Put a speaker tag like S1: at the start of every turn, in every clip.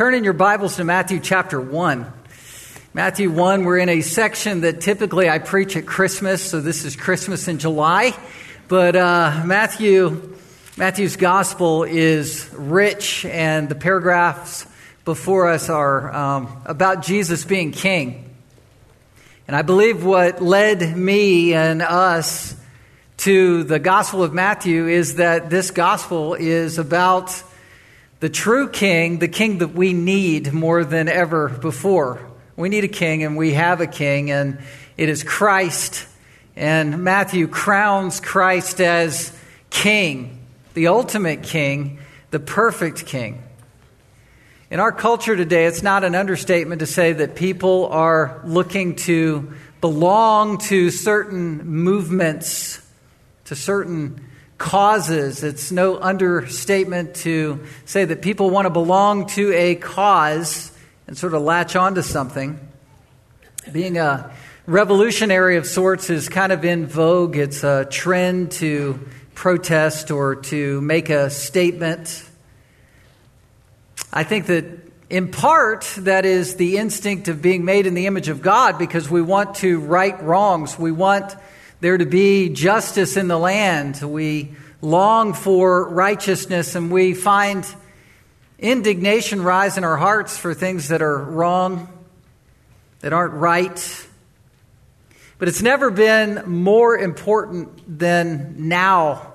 S1: Turn in your Bibles to Matthew chapter 1. Matthew 1, we're in a section that typically I preach at Christmas, so this is Christmas in July. But uh, Matthew, Matthew's gospel is rich, and the paragraphs before us are um, about Jesus being king. And I believe what led me and us to the Gospel of Matthew is that this Gospel is about the true King, the King that we need more than ever before. We need a King, and we have a King, and it is Christ. And Matthew crowns Christ as King, the ultimate King, the perfect King. In our culture today, it's not an understatement to say that people are looking to belong to certain movements, to certain causes. It's no understatement to say that people want to belong to a cause and sort of latch onto something. Being a revolutionary of sorts is kind of in vogue. It's a trend to protest or to make a statement I think that in part that is the instinct of being made in the image of God because we want to right wrongs. We want there to be justice in the land. We long for righteousness and we find indignation rise in our hearts for things that are wrong, that aren't right. But it's never been more important than now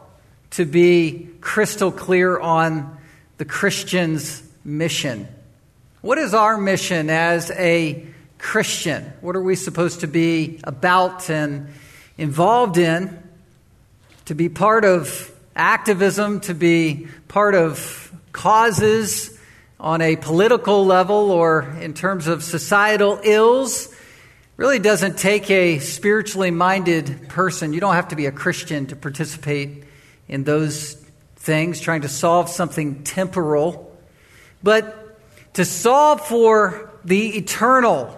S1: to be crystal clear on the Christian's mission. What is our mission as a Christian? What are we supposed to be about and involved in? To be part of activism, to be part of causes on a political level or in terms of societal ills really doesn't take a spiritually minded person. You don't have to be a Christian to participate in those things, trying to solve something temporal. But to solve for the eternal,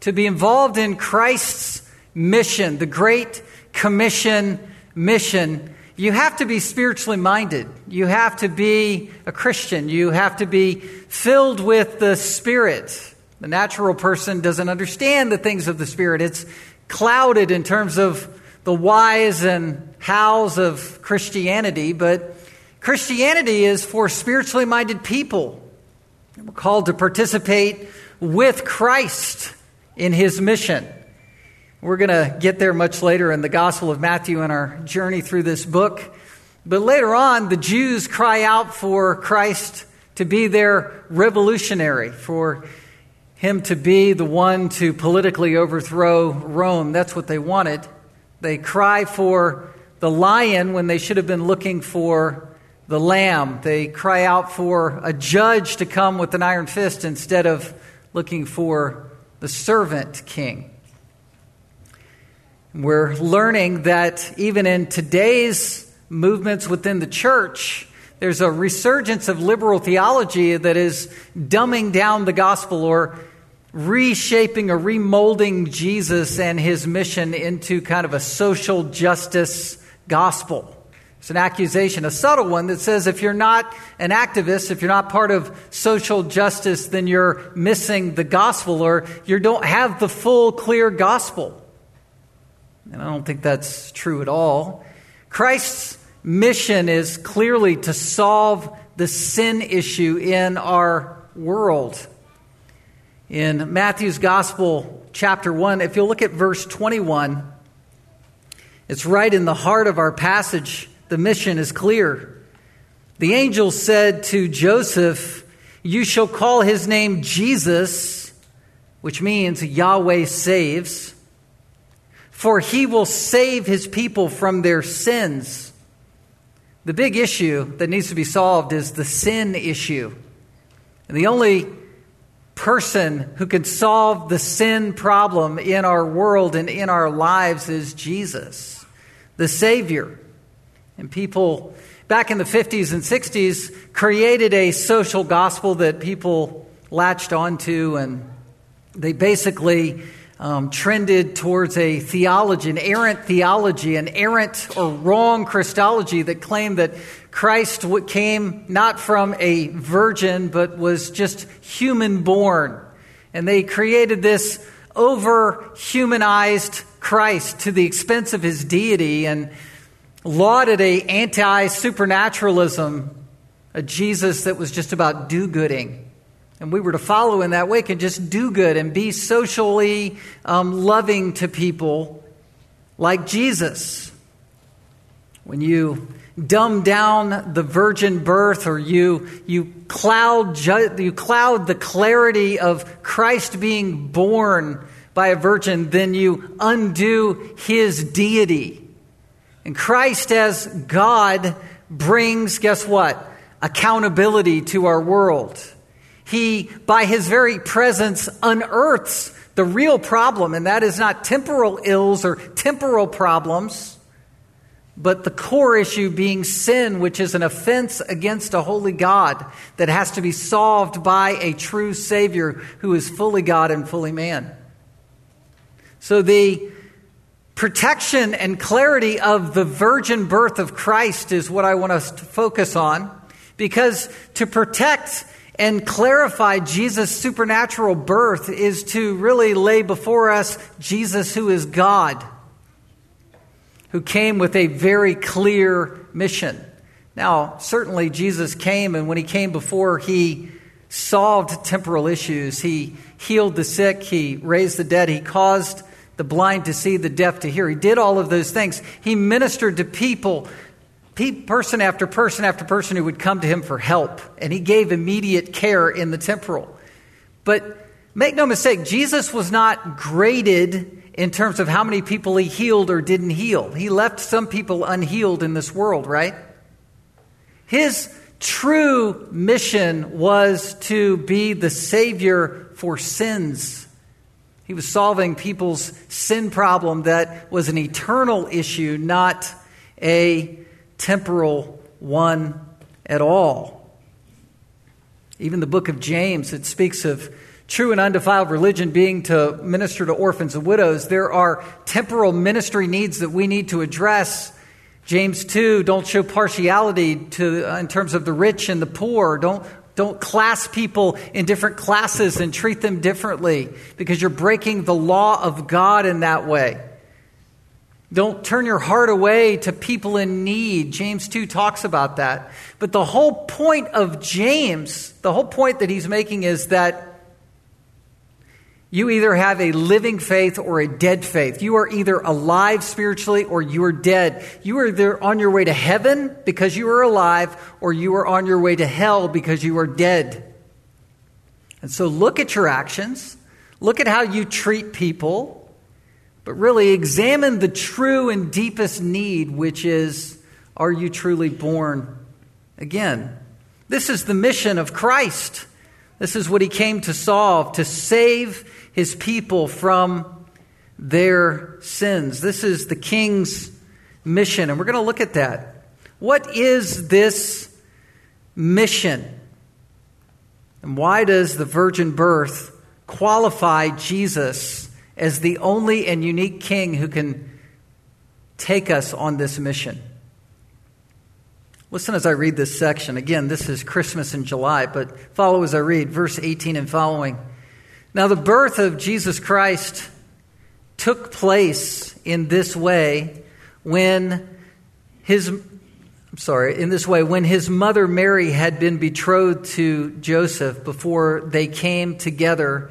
S1: to be involved in Christ's mission, the Great Commission mission, you have to be spiritually minded. You have to be a Christian. You have to be filled with the Spirit. The natural person doesn't understand the things of the Spirit. It's clouded in terms of the whys and hows of Christianity, but Christianity is for spiritually minded people. We're called to participate with Christ in his mission. We're going to get there much later in the Gospel of Matthew in our journey through this book. But later on, the Jews cry out for Christ to be their revolutionary, for him to be the one to politically overthrow Rome. That's what they wanted. They cry for the lion when they should have been looking for the lamb. They cry out for a judge to come with an iron fist instead of looking for the servant king. We're learning that even in today's movements within the church, there's a resurgence of liberal theology that is dumbing down the gospel or reshaping or remolding Jesus and his mission into kind of a social justice gospel. It's an accusation, a subtle one that says if you're not an activist, if you're not part of social justice, then you're missing the gospel or you don't have the full, clear gospel. And I don't think that's true at all. Christ's mission is clearly to solve the sin issue in our world. In Matthew's Gospel, chapter 1, if you look at verse 21, it's right in the heart of our passage the mission is clear. The angel said to Joseph, You shall call his name Jesus, which means Yahweh saves, for he will save his people from their sins. The big issue that needs to be solved is the sin issue. And the only person who can solve the sin problem in our world and in our lives is Jesus, the Savior. And people back in the 50s and 60s created a social gospel that people latched onto, and they basically um, trended towards a theology, an errant theology, an errant or wrong Christology that claimed that Christ came not from a virgin, but was just human born. And they created this over humanized Christ to the expense of his deity and lauded a anti supernaturalism, a Jesus that was just about do gooding. And we were to follow in that wake and just do good and be socially um, loving to people like Jesus. When you dumb down the virgin birth or you, you, cloud, you cloud the clarity of Christ being born by a virgin, then you undo his deity. And Christ as God brings, guess what? Accountability to our world. He, by his very presence, unearths the real problem, and that is not temporal ills or temporal problems, but the core issue being sin, which is an offense against a holy God that has to be solved by a true Savior who is fully God and fully man. So the protection and clarity of the virgin birth of Christ is what I want us to focus on because to protect and clarify Jesus' supernatural birth is to really lay before us Jesus, who is God, who came with a very clear mission. Now, certainly Jesus came, and when he came before, he solved temporal issues. He healed the sick, he raised the dead, he caused the blind to see, the deaf to hear. He did all of those things. He ministered to people person after person after person who would come to him for help, and he gave immediate care in the temporal. But make no mistake, Jesus was not graded in terms of how many people he healed or didn't heal. He left some people unhealed in this world, right? His true mission was to be the Savior for sins. He was solving people's sin problem that was an eternal issue, not a temporal one at all. Even the book of James, it speaks of true and undefiled religion being to minister to orphans and widows. There are temporal ministry needs that we need to address. James 2, don't show partiality to, uh, in terms of the rich and the poor. Don't, don't class people in different classes and treat them differently because you're breaking the law of God in that way. Don't turn your heart away to people in need. James 2 talks about that. But the whole point of James, the whole point that he's making is that you either have a living faith or a dead faith. You are either alive spiritually or you are dead. You are either on your way to heaven because you are alive or you are on your way to hell because you are dead. And so look at your actions. Look at how you treat people but really examine the true and deepest need, which is are you truly born again? This is the mission of Christ. This is what he came to solve, to save his people from their sins. This is the king's mission, and we're going to look at that. What is this mission? And why does the virgin birth qualify Jesus as the only and unique king who can take us on this mission. Listen as I read this section. Again, this is Christmas in July, but follow as I read, verse 18 and following. Now, the birth of Jesus Christ took place in this way when his I'm sorry, in this way, when his mother Mary had been betrothed to Joseph before they came together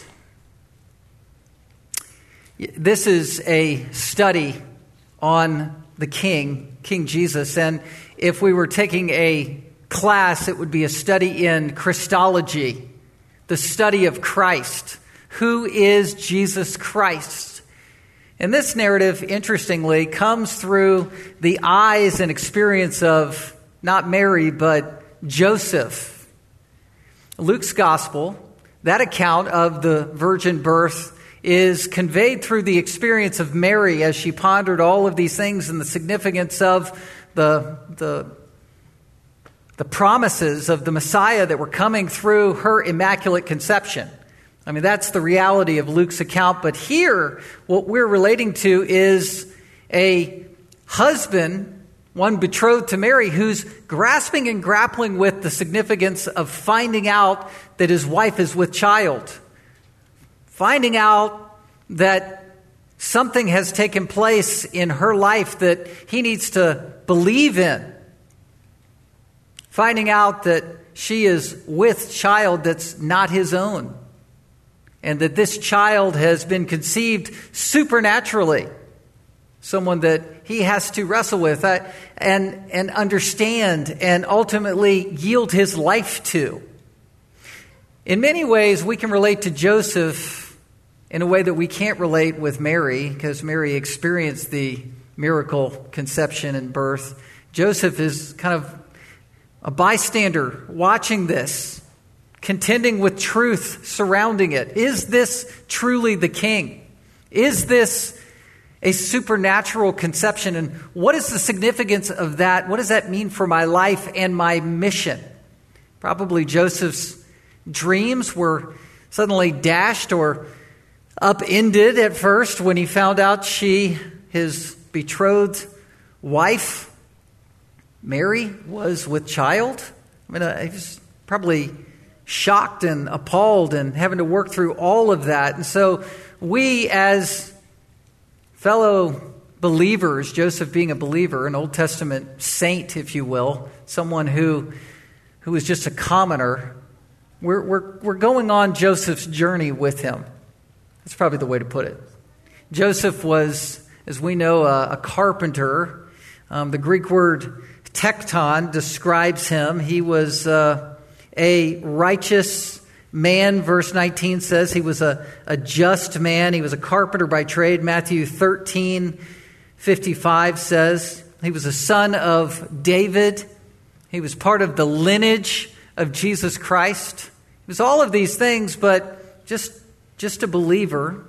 S1: This is a study on the King, King Jesus, and if we were taking a class, it would be a study in Christology, the study of Christ. Who is Jesus Christ? And this narrative, interestingly, comes through the eyes and experience of not Mary, but Joseph. Luke's gospel, that account of the virgin birth, is conveyed through the experience of Mary as she pondered all of these things and the significance of the, the, the promises of the Messiah that were coming through her immaculate conception. I mean, that's the reality of Luke's account. But here, what we're relating to is a husband, one betrothed to Mary, who's grasping and grappling with the significance of finding out that his wife is with child, finding out that something has taken place in her life that he needs to believe in, finding out that she is with child that's not his own and that this child has been conceived supernaturally. Someone that he has to wrestle with uh, and, and understand and ultimately yield his life to. In many ways, we can relate to Joseph in a way that we can't relate with Mary because Mary experienced the miracle conception and birth. Joseph is kind of a bystander watching this contending with truth surrounding it. Is this truly the king? Is this a supernatural conception? And what is the significance of that? What does that mean for my life and my mission? Probably Joseph's dreams were suddenly dashed or upended at first when he found out she, his betrothed wife, Mary, was with child. I mean, uh, he was probably shocked and appalled and having to work through all of that. And so, we as fellow believers, Joseph being a believer, an Old Testament saint, if you will, someone who, who was just a commoner, we're, we're, we're going on Joseph's journey with him. That's probably the way to put it. Joseph was, as we know, a, a carpenter. Um, the Greek word tekton describes him. He was. Uh, a righteous man, verse 19 says he was a, a just man. He was a carpenter by trade. Matthew 13, 55 says he was a son of David. He was part of the lineage of Jesus Christ. He was all of these things, but just, just a believer.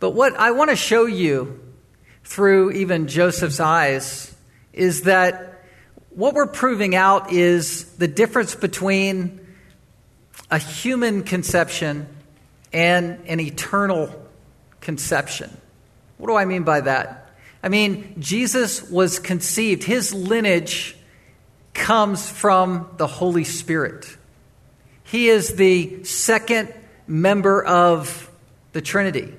S1: But what I want to show you through even Joseph's eyes is that what we're proving out is the difference between a human conception and an eternal conception. What do I mean by that? I mean, Jesus was conceived, his lineage comes from the Holy Spirit. He is the second member of the Trinity.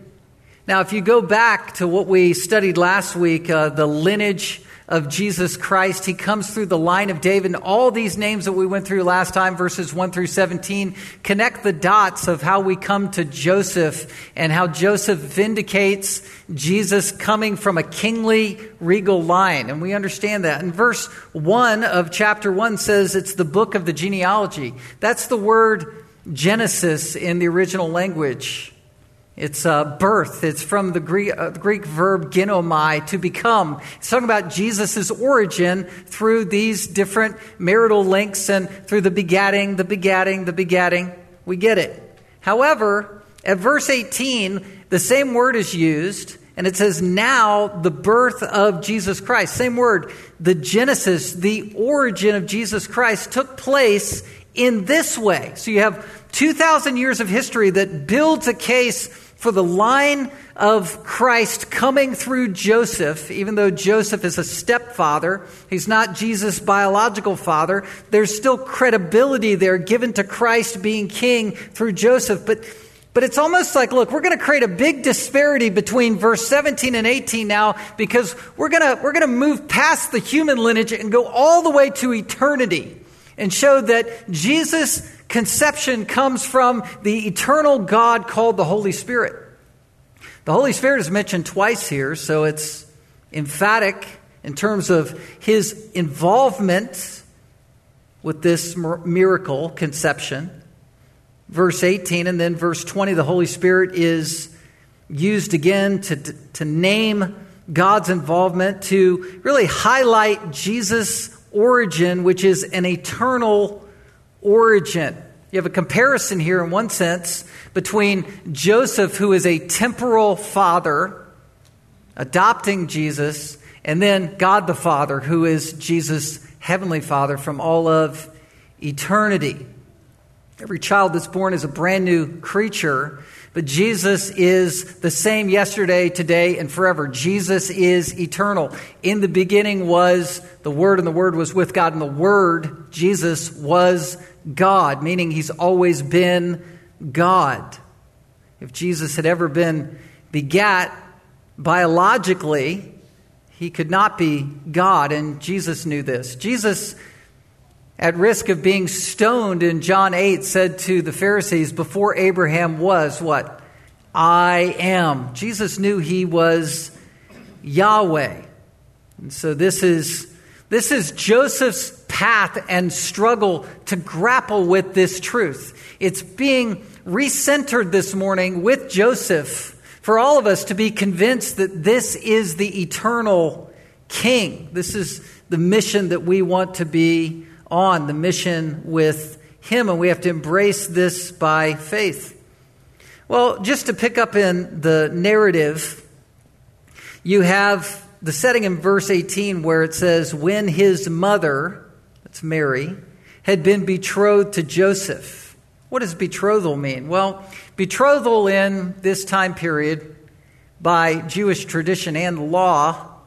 S1: Now, if you go back to what we studied last week, uh, the lineage of Jesus Christ. He comes through the line of David. And all these names that we went through last time, verses 1 through 17, connect the dots of how we come to Joseph and how Joseph vindicates Jesus coming from a kingly, regal line. And we understand that. And verse 1 of chapter 1 says it's the book of the genealogy. That's the word Genesis in the original language. It's uh, birth. It's from the Greek, uh, the Greek verb ginomai, to become. It's talking about Jesus' origin through these different marital links and through the begatting, the begatting, the begatting. We get it. However, at verse 18, the same word is used, and it says, now the birth of Jesus Christ. Same word. The Genesis, the origin of Jesus Christ took place in this way. So you have 2,000 years of history that builds a case for the line of Christ coming through Joseph, even though Joseph is a stepfather, he's not Jesus' biological father, there's still credibility there given to Christ being king through Joseph. But But it's almost like, look, we're going to create a big disparity between verse 17 and 18 now because we're going to, we're going to move past the human lineage and go all the way to eternity and show that Jesus' conception comes from the eternal God called the Holy Spirit. The Holy Spirit is mentioned twice here, so it's emphatic in terms of his involvement with this miracle conception verse 18 and then verse 20, the Holy Spirit is used again to, to name God's involvement, to really highlight Jesus' origin, which is an eternal origin. You have a comparison here, in one sense, between Joseph, who is a temporal father, adopting Jesus, and then God the Father, who is Jesus' heavenly Father from all of eternity. Every child that's born is a brand new creature, but Jesus is the same yesterday, today, and forever. Jesus is eternal. In the beginning was the Word, and the Word was with God, and the Word, Jesus, was God, meaning He's always been God. If Jesus had ever been begat biologically, He could not be God, and Jesus knew this. Jesus at risk of being stoned in John 8, said to the Pharisees, Before Abraham was what? I am. Jesus knew he was Yahweh. And so this is, this is Joseph's path and struggle to grapple with this truth. It's being recentered this morning with Joseph for all of us to be convinced that this is the eternal king. This is the mission that we want to be on the mission with Him, and we have to embrace this by faith. Well, just to pick up in the narrative, you have the setting in verse 18 where it says, When his mother, that's Mary, had been betrothed to Joseph. What does betrothal mean? Well, betrothal in this time period, by Jewish tradition and law,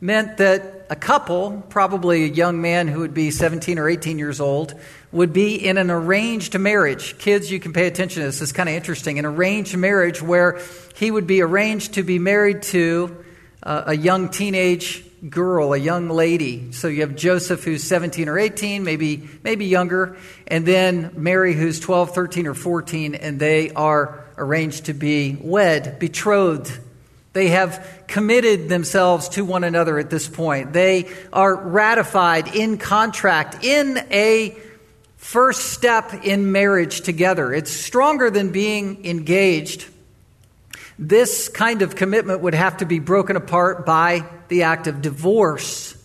S1: meant that a couple, probably a young man who would be 17 or 18 years old, would be in an arranged marriage. Kids, you can pay attention to this. It's kind of interesting. An arranged marriage where he would be arranged to be married to uh, a young teenage girl, a young lady. So you have Joseph who's 17 or 18, maybe maybe younger, and then Mary who's 12, 13 or 14 and they are arranged to be wed, betrothed they have committed themselves to one another at this point. They are ratified in contract, in a first step in marriage together. It's stronger than being engaged. This kind of commitment would have to be broken apart by the act of divorce.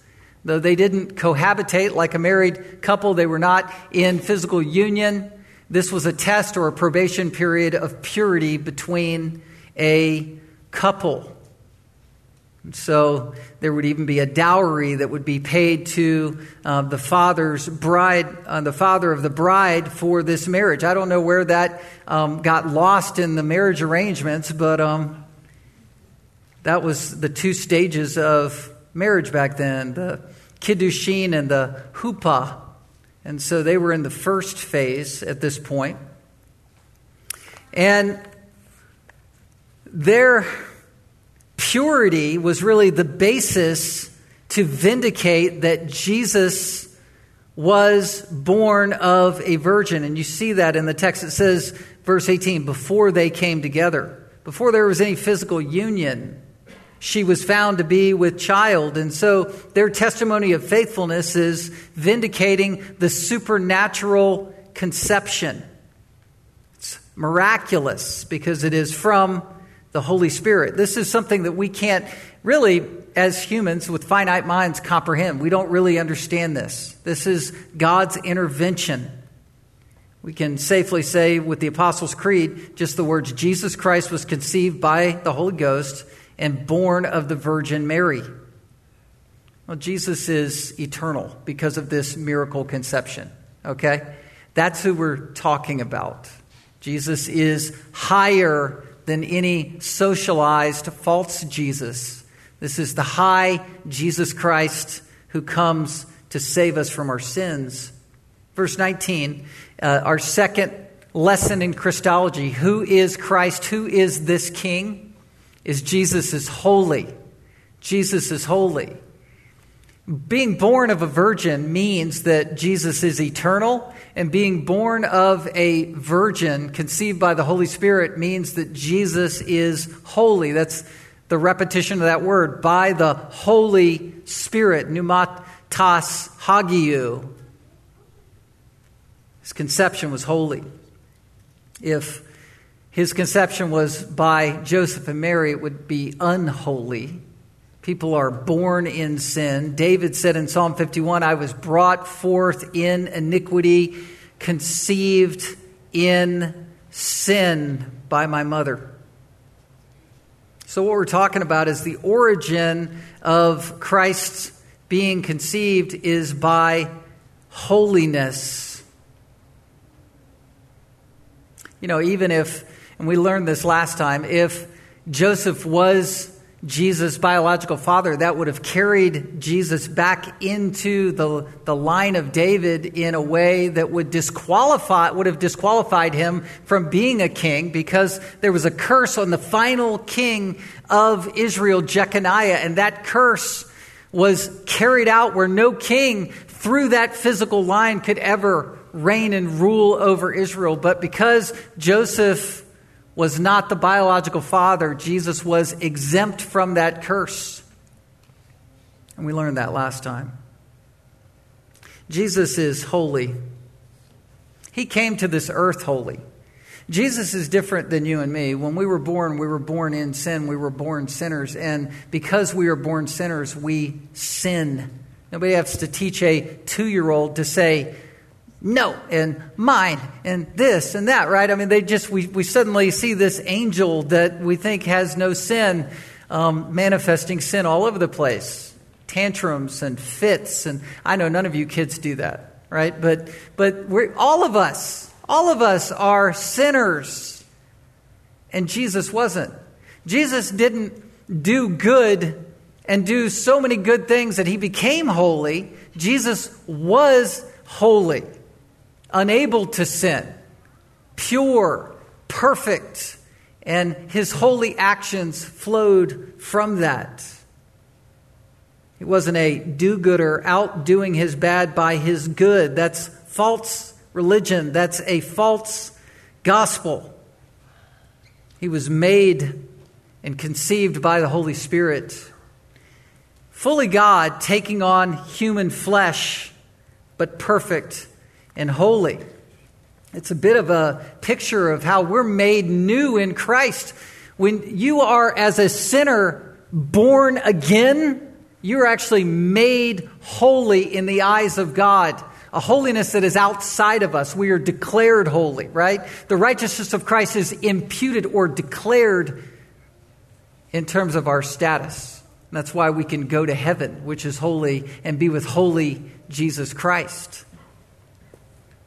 S1: Though they didn't cohabitate like a married couple, they were not in physical union. This was a test or a probation period of purity between a couple. So there would even be a dowry that would be paid to uh, the father's bride, uh, the father of the bride for this marriage. I don't know where that um, got lost in the marriage arrangements, but um, that was the two stages of marriage back then the kiddushin and the huppah. And so they were in the first phase at this point. And their purity was really the basis to vindicate that Jesus was born of a virgin. And you see that in the text. It says, verse 18, before they came together, before there was any physical union, she was found to be with child. And so their testimony of faithfulness is vindicating the supernatural conception. It's miraculous because it is from the Holy Spirit. This is something that we can't really, as humans with finite minds, comprehend. We don't really understand this. This is God's intervention. We can safely say with the Apostles' Creed just the words Jesus Christ was conceived by the Holy Ghost and born of the Virgin Mary. Well, Jesus is eternal because of this miracle conception, okay? That's who we're talking about. Jesus is higher than any socialized false Jesus. This is the high Jesus Christ who comes to save us from our sins. Verse 19, uh, our second lesson in Christology. Who is Christ? Who is this king? Is Jesus is holy. Jesus is holy. Being born of a virgin means that Jesus is eternal, and being born of a virgin conceived by the Holy Spirit means that Jesus is holy. That's the repetition of that word, by the Holy Spirit, pneumatos hagiou. His conception was holy. If his conception was by Joseph and Mary, it would be unholy. People are born in sin. David said in Psalm 51 I was brought forth in iniquity, conceived in sin by my mother. So, what we're talking about is the origin of Christ's being conceived is by holiness. You know, even if, and we learned this last time, if Joseph was Jesus' biological father, that would have carried Jesus back into the, the line of David in a way that would disqualify, would have disqualified him from being a king because there was a curse on the final king of Israel, Jeconiah, and that curse was carried out where no king through that physical line could ever reign and rule over Israel. But because Joseph was not the biological father, Jesus was exempt from that curse. And we learned that last time. Jesus is holy. He came to this earth holy. Jesus is different than you and me. When we were born, we were born in sin. We were born sinners. And because we are born sinners, we sin. Nobody has to teach a two year old to say, no and mine and this and that, right? I mean, they just, we, we suddenly see this angel that we think has no sin um, manifesting sin all over the place. Tantrums and fits. And I know none of you kids do that, right? But, but we're, all of us, all of us are sinners. And Jesus wasn't. Jesus didn't do good and do so many good things that he became holy. Jesus was holy unable to sin, pure, perfect, and his holy actions flowed from that. He wasn't a do gooder outdoing his bad by his good. That's false religion, that's a false gospel. He was made and conceived by the Holy Spirit. Fully God, taking on human flesh, but perfect and holy. It's a bit of a picture of how we're made new in Christ. When you are, as a sinner, born again, you're actually made holy in the eyes of God. A holiness that is outside of us. We are declared holy, right? The righteousness of Christ is imputed or declared in terms of our status. And that's why we can go to heaven, which is holy, and be with holy Jesus Christ.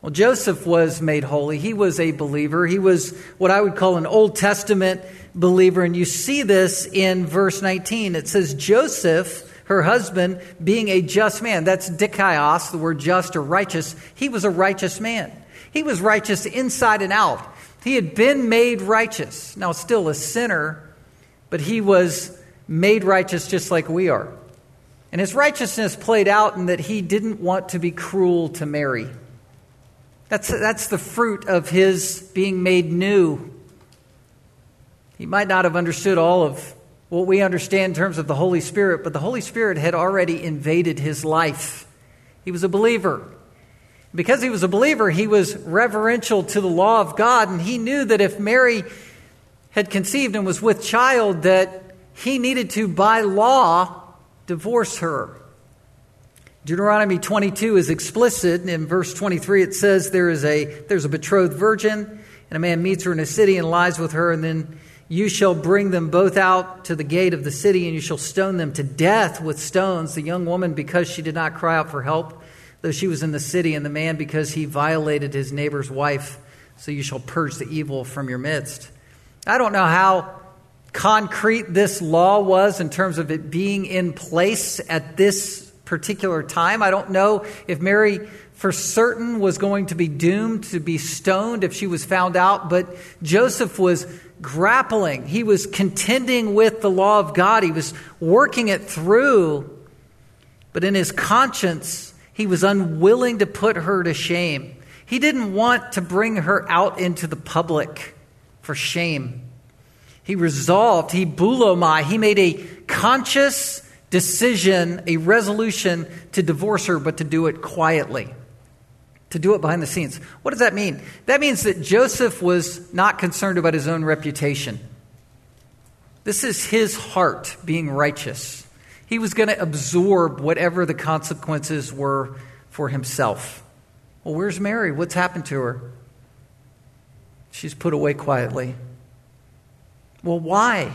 S1: Well, Joseph was made holy. He was a believer. He was what I would call an Old Testament believer. And you see this in verse 19. It says, Joseph, her husband, being a just man. That's dikaios, the word just or righteous. He was a righteous man. He was righteous inside and out. He had been made righteous. Now, still a sinner, but he was made righteous just like we are. And his righteousness played out in that he didn't want to be cruel to Mary. That's, that's the fruit of his being made new. He might not have understood all of what we understand in terms of the Holy Spirit, but the Holy Spirit had already invaded his life. He was a believer. Because he was a believer, he was reverential to the law of God, and he knew that if Mary had conceived and was with child, that he needed to, by law, divorce her. Deuteronomy 22 is explicit. In verse 23, it says there is a, there's a betrothed virgin, and a man meets her in a city and lies with her, and then you shall bring them both out to the gate of the city, and you shall stone them to death with stones, the young woman because she did not cry out for help, though she was in the city, and the man because he violated his neighbor's wife. So you shall purge the evil from your midst. I don't know how concrete this law was in terms of it being in place at this particular time. I don't know if Mary for certain was going to be doomed to be stoned if she was found out, but Joseph was grappling. He was contending with the law of God. He was working it through. But in his conscience, he was unwilling to put her to shame. He didn't want to bring her out into the public for shame. He resolved, he bulomai, he made a conscious decision, a resolution to divorce her, but to do it quietly, to do it behind the scenes. What does that mean? That means that Joseph was not concerned about his own reputation. This is his heart being righteous. He was going to absorb whatever the consequences were for himself. Well, where's Mary? What's happened to her? She's put away quietly. Well, why?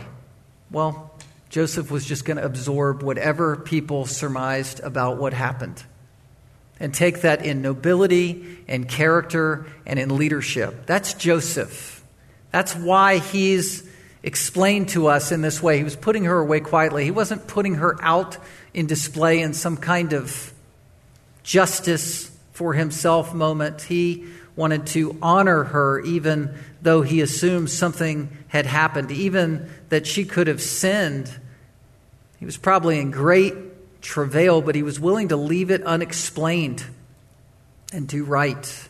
S1: Well, Joseph was just going to absorb whatever people surmised about what happened and take that in nobility and character and in leadership. That's Joseph. That's why he's explained to us in this way. He was putting her away quietly, he wasn't putting her out in display in some kind of justice for himself moment. He wanted to honor her even though he assumed something had happened, even that she could have sinned. He was probably in great travail, but he was willing to leave it unexplained and do right.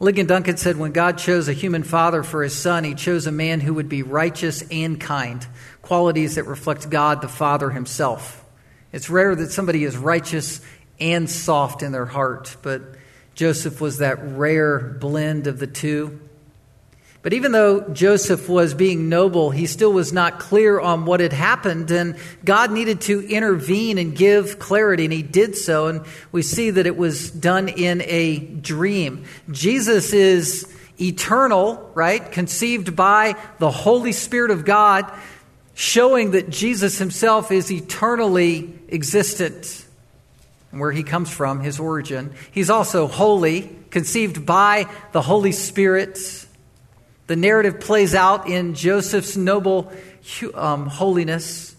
S1: Ligon Duncan said, When God chose a human father for his son, he chose a man who would be righteous and kind, qualities that reflect God the Father himself. It's rare that somebody is righteous and soft in their heart, but Joseph was that rare blend of the two. But even though Joseph was being noble, he still was not clear on what had happened, and God needed to intervene and give clarity, and he did so. And we see that it was done in a dream. Jesus is eternal, right? Conceived by the Holy Spirit of God, showing that Jesus himself is eternally existent and where he comes from, his origin. He's also holy, conceived by the Holy Spirit the narrative plays out in Joseph's noble um, holiness.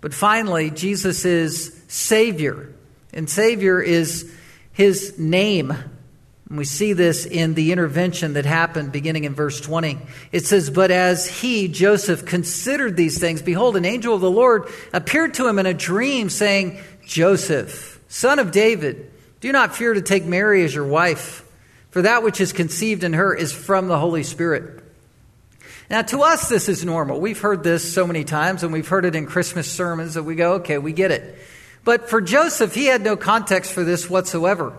S1: But finally, Jesus is Savior. And Savior is his name. And we see this in the intervention that happened beginning in verse 20. It says, But as he, Joseph, considered these things, behold, an angel of the Lord appeared to him in a dream, saying, Joseph, son of David, do not fear to take Mary as your wife, for that which is conceived in her is from the Holy Spirit. Now, to us, this is normal. We've heard this so many times, and we've heard it in Christmas sermons that we go, okay, we get it. But for Joseph, he had no context for this whatsoever.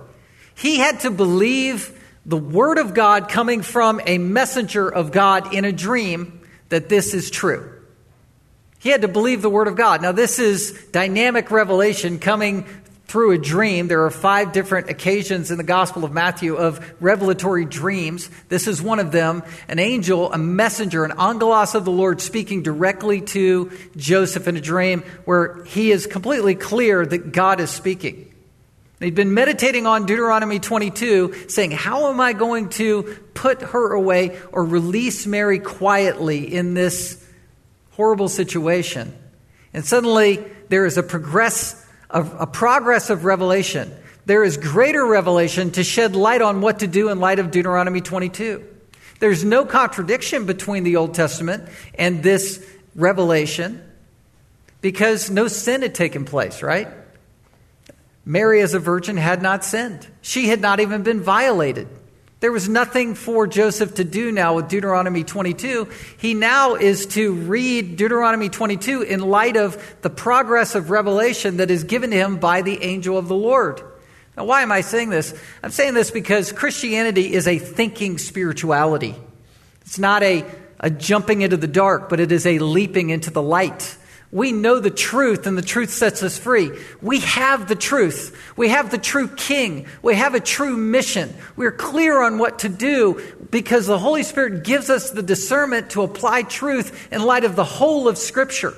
S1: He had to believe the word of God coming from a messenger of God in a dream that this is true. He had to believe the word of God. Now, this is dynamic revelation coming through a dream. There are five different occasions in the Gospel of Matthew of revelatory dreams. This is one of them. An angel, a messenger, an angelos of the Lord speaking directly to Joseph in a dream where he is completely clear that God is speaking. He'd been meditating on Deuteronomy 22, saying, How am I going to put her away or release Mary quietly in this horrible situation? And suddenly there is a progress a, a progress of revelation. There is greater revelation to shed light on what to do in light of Deuteronomy 22. There's no contradiction between the Old Testament and this revelation because no sin had taken place, right? Mary, as a virgin, had not sinned. She had not even been violated. There was nothing for Joseph to do now with Deuteronomy 22. He now is to read Deuteronomy 22 in light of the progress of revelation that is given to him by the angel of the Lord. Now, why am I saying this? I'm saying this because Christianity is a thinking spirituality. It's not a, a jumping into the dark, but it is a leaping into the light. We know the truth, and the truth sets us free. We have the truth. We have the true king. We have a true mission. We're clear on what to do because the Holy Spirit gives us the discernment to apply truth in light of the whole of Scripture.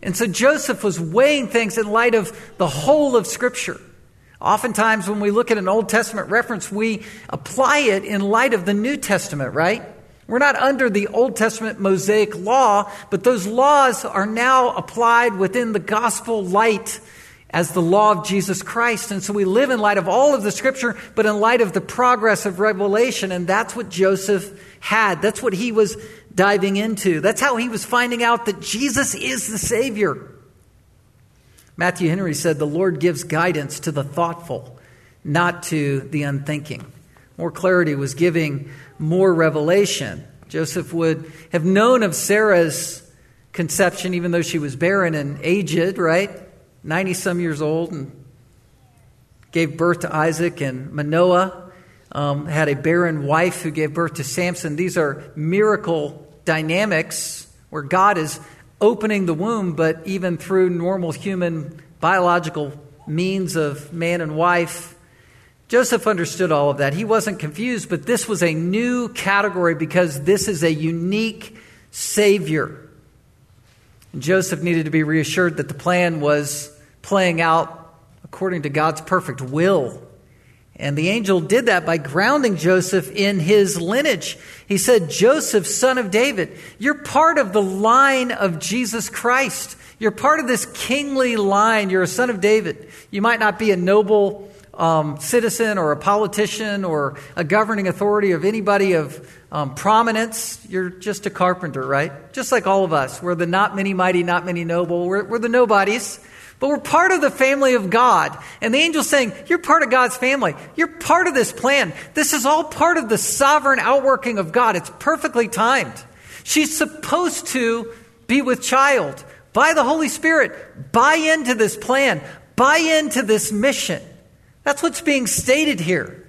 S1: And so Joseph was weighing things in light of the whole of Scripture. Oftentimes, when we look at an Old Testament reference, we apply it in light of the New Testament, right? We're not under the Old Testament Mosaic law, but those laws are now applied within the gospel light as the law of Jesus Christ. And so we live in light of all of the scripture, but in light of the progress of revelation. And that's what Joseph had. That's what he was diving into. That's how he was finding out that Jesus is the Savior. Matthew Henry said, The Lord gives guidance to the thoughtful, not to the unthinking. More clarity was giving more revelation. Joseph would have known of Sarah's conception, even though she was barren and aged, right? 90 some years old, and gave birth to Isaac and Manoah. Um, had a barren wife who gave birth to Samson. These are miracle dynamics where God is opening the womb, but even through normal human biological means of man and wife. Joseph understood all of that. He wasn't confused, but this was a new category because this is a unique Savior. And Joseph needed to be reassured that the plan was playing out according to God's perfect will. And the angel did that by grounding Joseph in his lineage. He said, Joseph, son of David, you're part of the line of Jesus Christ. You're part of this kingly line. You're a son of David. You might not be a noble um, citizen or a politician or a governing authority of anybody of um, prominence. You're just a carpenter, right? Just like all of us. We're the not many mighty, not many noble. We're, we're the nobodies. But we're part of the family of God. And the angel's saying, You're part of God's family. You're part of this plan. This is all part of the sovereign outworking of God. It's perfectly timed. She's supposed to be with child by the Holy Spirit. Buy into this plan, buy into this mission. That's what's being stated here.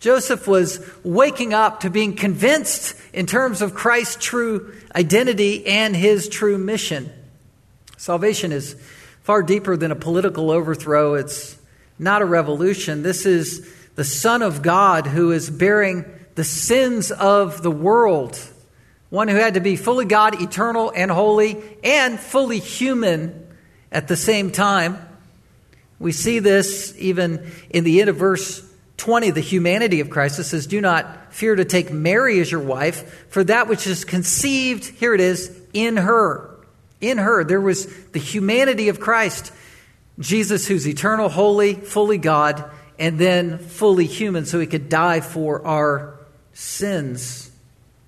S1: Joseph was waking up to being convinced in terms of Christ's true identity and his true mission. Salvation is far deeper than a political overthrow. It's not a revolution. This is the Son of God who is bearing the sins of the world. One who had to be fully God, eternal and holy, and fully human at the same time. We see this even in the end of verse 20, the humanity of Christ. It says, Do not fear to take Mary as your wife, for that which is conceived, here it is, in her in her, there was the humanity of Christ. Jesus, who's eternal, holy, fully God, and then fully human, so he could die for our sins.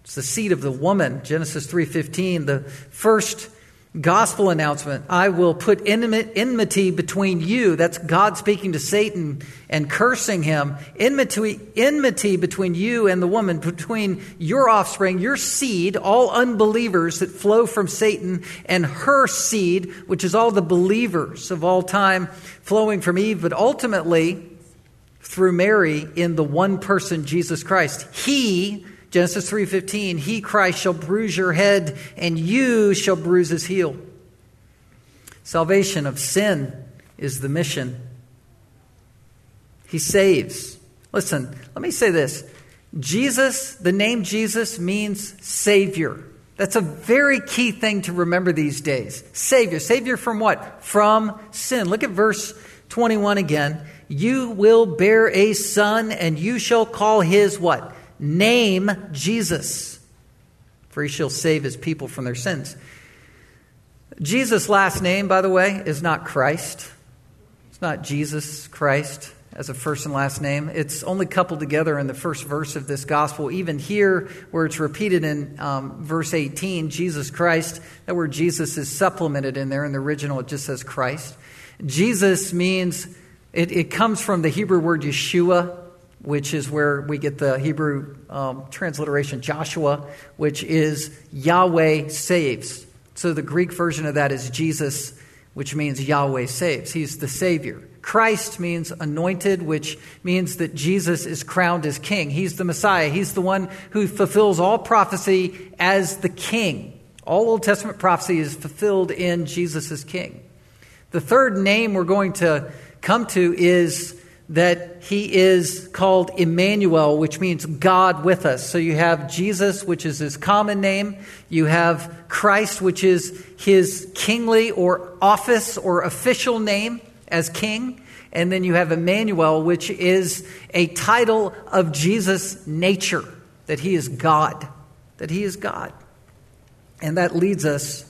S1: It's the seed of the woman, Genesis 3:15, the first gospel announcement I will put enmity between you. That's God speaking to Satan and cursing him. Enmity, enmity between you and the woman, between your offspring, your seed, all unbelievers that flow from Satan, and her seed, which is all the believers of all time flowing from Eve, but ultimately through Mary in the one person, Jesus Christ. He Genesis 3:15, he Christ shall bruise your head and you shall bruise his heel. Salvation of sin is the mission. He saves. Listen, let me say this. Jesus, the name Jesus means savior. That's a very key thing to remember these days. Savior. Savior from what? From sin. Look at verse 21 again. You will bear a son and you shall call his what? Name Jesus, for he shall save his people from their sins. Jesus' last name, by the way, is not Christ. It's not Jesus Christ as a first and last name. It's only coupled together in the first verse of this gospel. Even here, where it's repeated in um, verse 18, Jesus Christ, that word Jesus is supplemented in there. In the original, it just says Christ. Jesus means, it, it comes from the Hebrew word Yeshua, which is where we get the Hebrew um, transliteration Joshua, which is Yahweh saves. So the Greek version of that is Jesus, which means Yahweh saves. He's the Savior. Christ means anointed, which means that Jesus is crowned as king. He's the Messiah. He's the one who fulfills all prophecy as the king. All Old Testament prophecy is fulfilled in Jesus as king. The third name we're going to come to is that he is called Emmanuel, which means God with us. So you have Jesus, which is his common name. You have Christ, which is his kingly or office or official name as king. And then you have Emmanuel, which is a title of Jesus' nature, that he is God, that he is God. And that leads us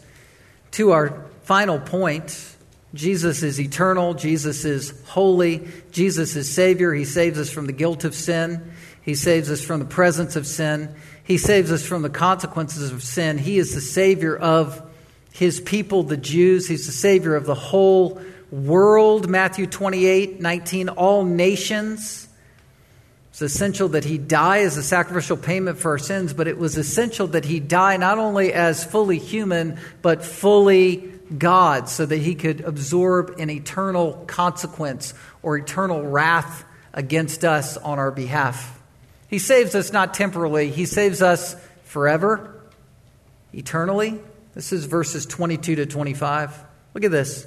S1: to our final point Jesus is eternal. Jesus is holy. Jesus is Savior. He saves us from the guilt of sin. He saves us from the presence of sin. He saves us from the consequences of sin. He is the Savior of His people, the Jews. He's the Savior of the whole world. Matthew 28 19. All nations. It's essential that He die as a sacrificial payment for our sins, but it was essential that He die not only as fully human, but fully God so that he could absorb an eternal consequence or eternal wrath against us on our behalf. He saves us not temporally, he saves us forever, eternally. This is verses 22 to 25. Look at this.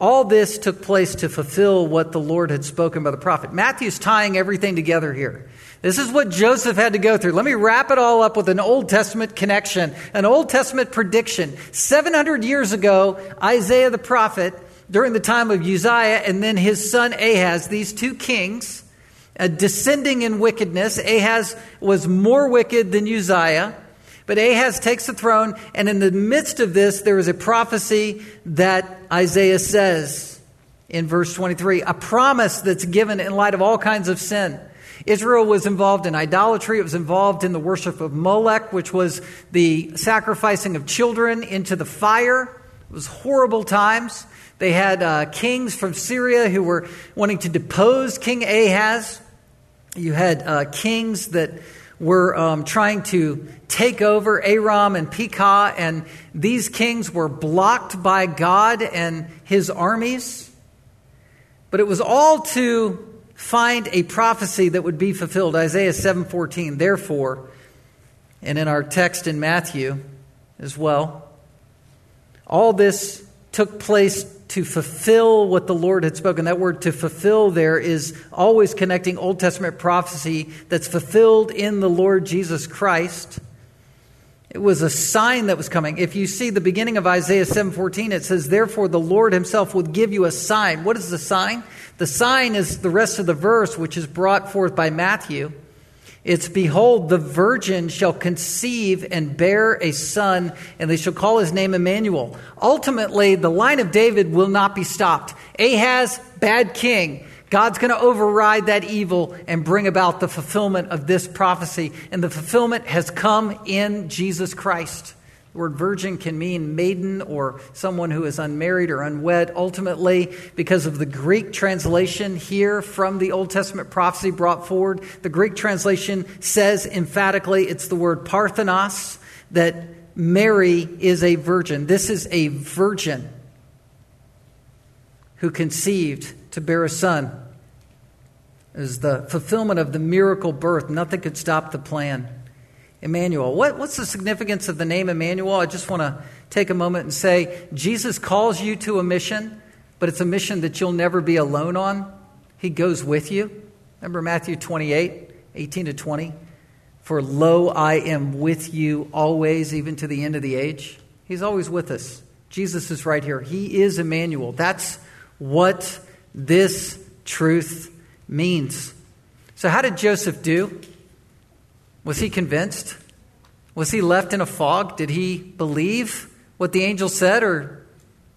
S1: All this took place to fulfill what the Lord had spoken by the prophet. Matthew's tying everything together here. This is what Joseph had to go through. Let me wrap it all up with an Old Testament connection, an Old Testament prediction. 700 years ago, Isaiah the prophet, during the time of Uzziah and then his son Ahaz, these two kings, uh, descending in wickedness. Ahaz was more wicked than Uzziah. But Ahaz takes the throne, and in the midst of this, there is a prophecy that Isaiah says in verse 23 a promise that's given in light of all kinds of sin. Israel was involved in idolatry. It was involved in the worship of Molech, which was the sacrificing of children into the fire. It was horrible times. They had uh, kings from Syria who were wanting to depose King Ahaz. You had uh, kings that were um, trying to take over Aram and Pekah, and these kings were blocked by God and his armies. But it was all to find a prophecy that would be fulfilled. Isaiah 7:14. Therefore, and in our text in Matthew as well, all this took place to fulfill what the Lord had spoken. That word to fulfill there is always connecting Old Testament prophecy that's fulfilled in the Lord Jesus Christ. It was a sign that was coming. If you see the beginning of Isaiah 7:14, it says, "Therefore the Lord himself would give you a sign." What is the sign? The sign is the rest of the verse, which is brought forth by Matthew. It's Behold, the virgin shall conceive and bear a son, and they shall call his name Emmanuel. Ultimately, the line of David will not be stopped. Ahaz, bad king. God's going to override that evil and bring about the fulfillment of this prophecy. And the fulfillment has come in Jesus Christ. The word virgin can mean maiden or someone who is unmarried or unwed. Ultimately, because of the Greek translation here from the Old Testament prophecy brought forward, the Greek translation says emphatically it's the word parthenos, that Mary is a virgin. This is a virgin who conceived to bear a son. It was the fulfillment of the miracle birth. Nothing could stop the plan. Emmanuel. What, what's the significance of the name Emmanuel? I just want to take a moment and say Jesus calls you to a mission, but it's a mission that you'll never be alone on. He goes with you. Remember Matthew 28, 18 to 20? For lo, I am with you always, even to the end of the age. He's always with us. Jesus is right here. He is Emmanuel. That's what this truth means. So, how did Joseph do? Was he convinced? Was he left in a fog? Did he believe what the angel said, or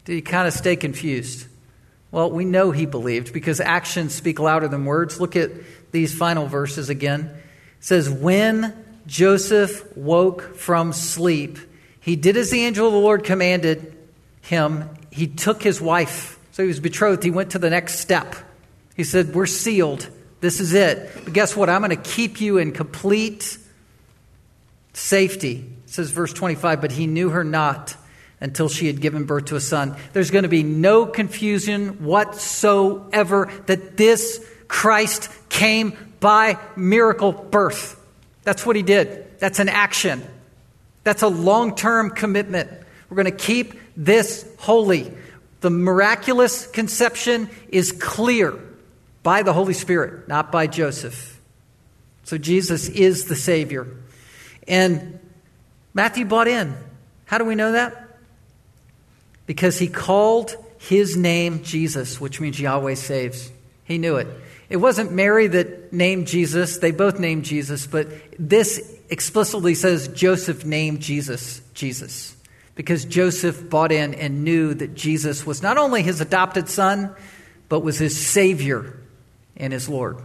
S1: did he kind of stay confused? Well, we know he believed because actions speak louder than words. Look at these final verses again. It says, When Joseph woke from sleep, he did as the angel of the Lord commanded him. He took his wife. So he was betrothed. He went to the next step. He said, We're sealed. This is it. But guess what? I'm going to keep you in complete Safety, says verse 25, but he knew her not until she had given birth to a son. There's going to be no confusion whatsoever that this Christ came by miracle birth. That's what he did. That's an action. That's a long term commitment. We're going to keep this holy. The miraculous conception is clear by the Holy Spirit, not by Joseph. So Jesus is the Savior. And Matthew bought in. How do we know that? Because he called his name Jesus, which means Yahweh saves. He knew it. It wasn't Mary that named Jesus, they both named Jesus, but this explicitly says Joseph named Jesus Jesus. because Joseph bought in and knew that Jesus was not only his adopted son, but was his Savior and his Lord.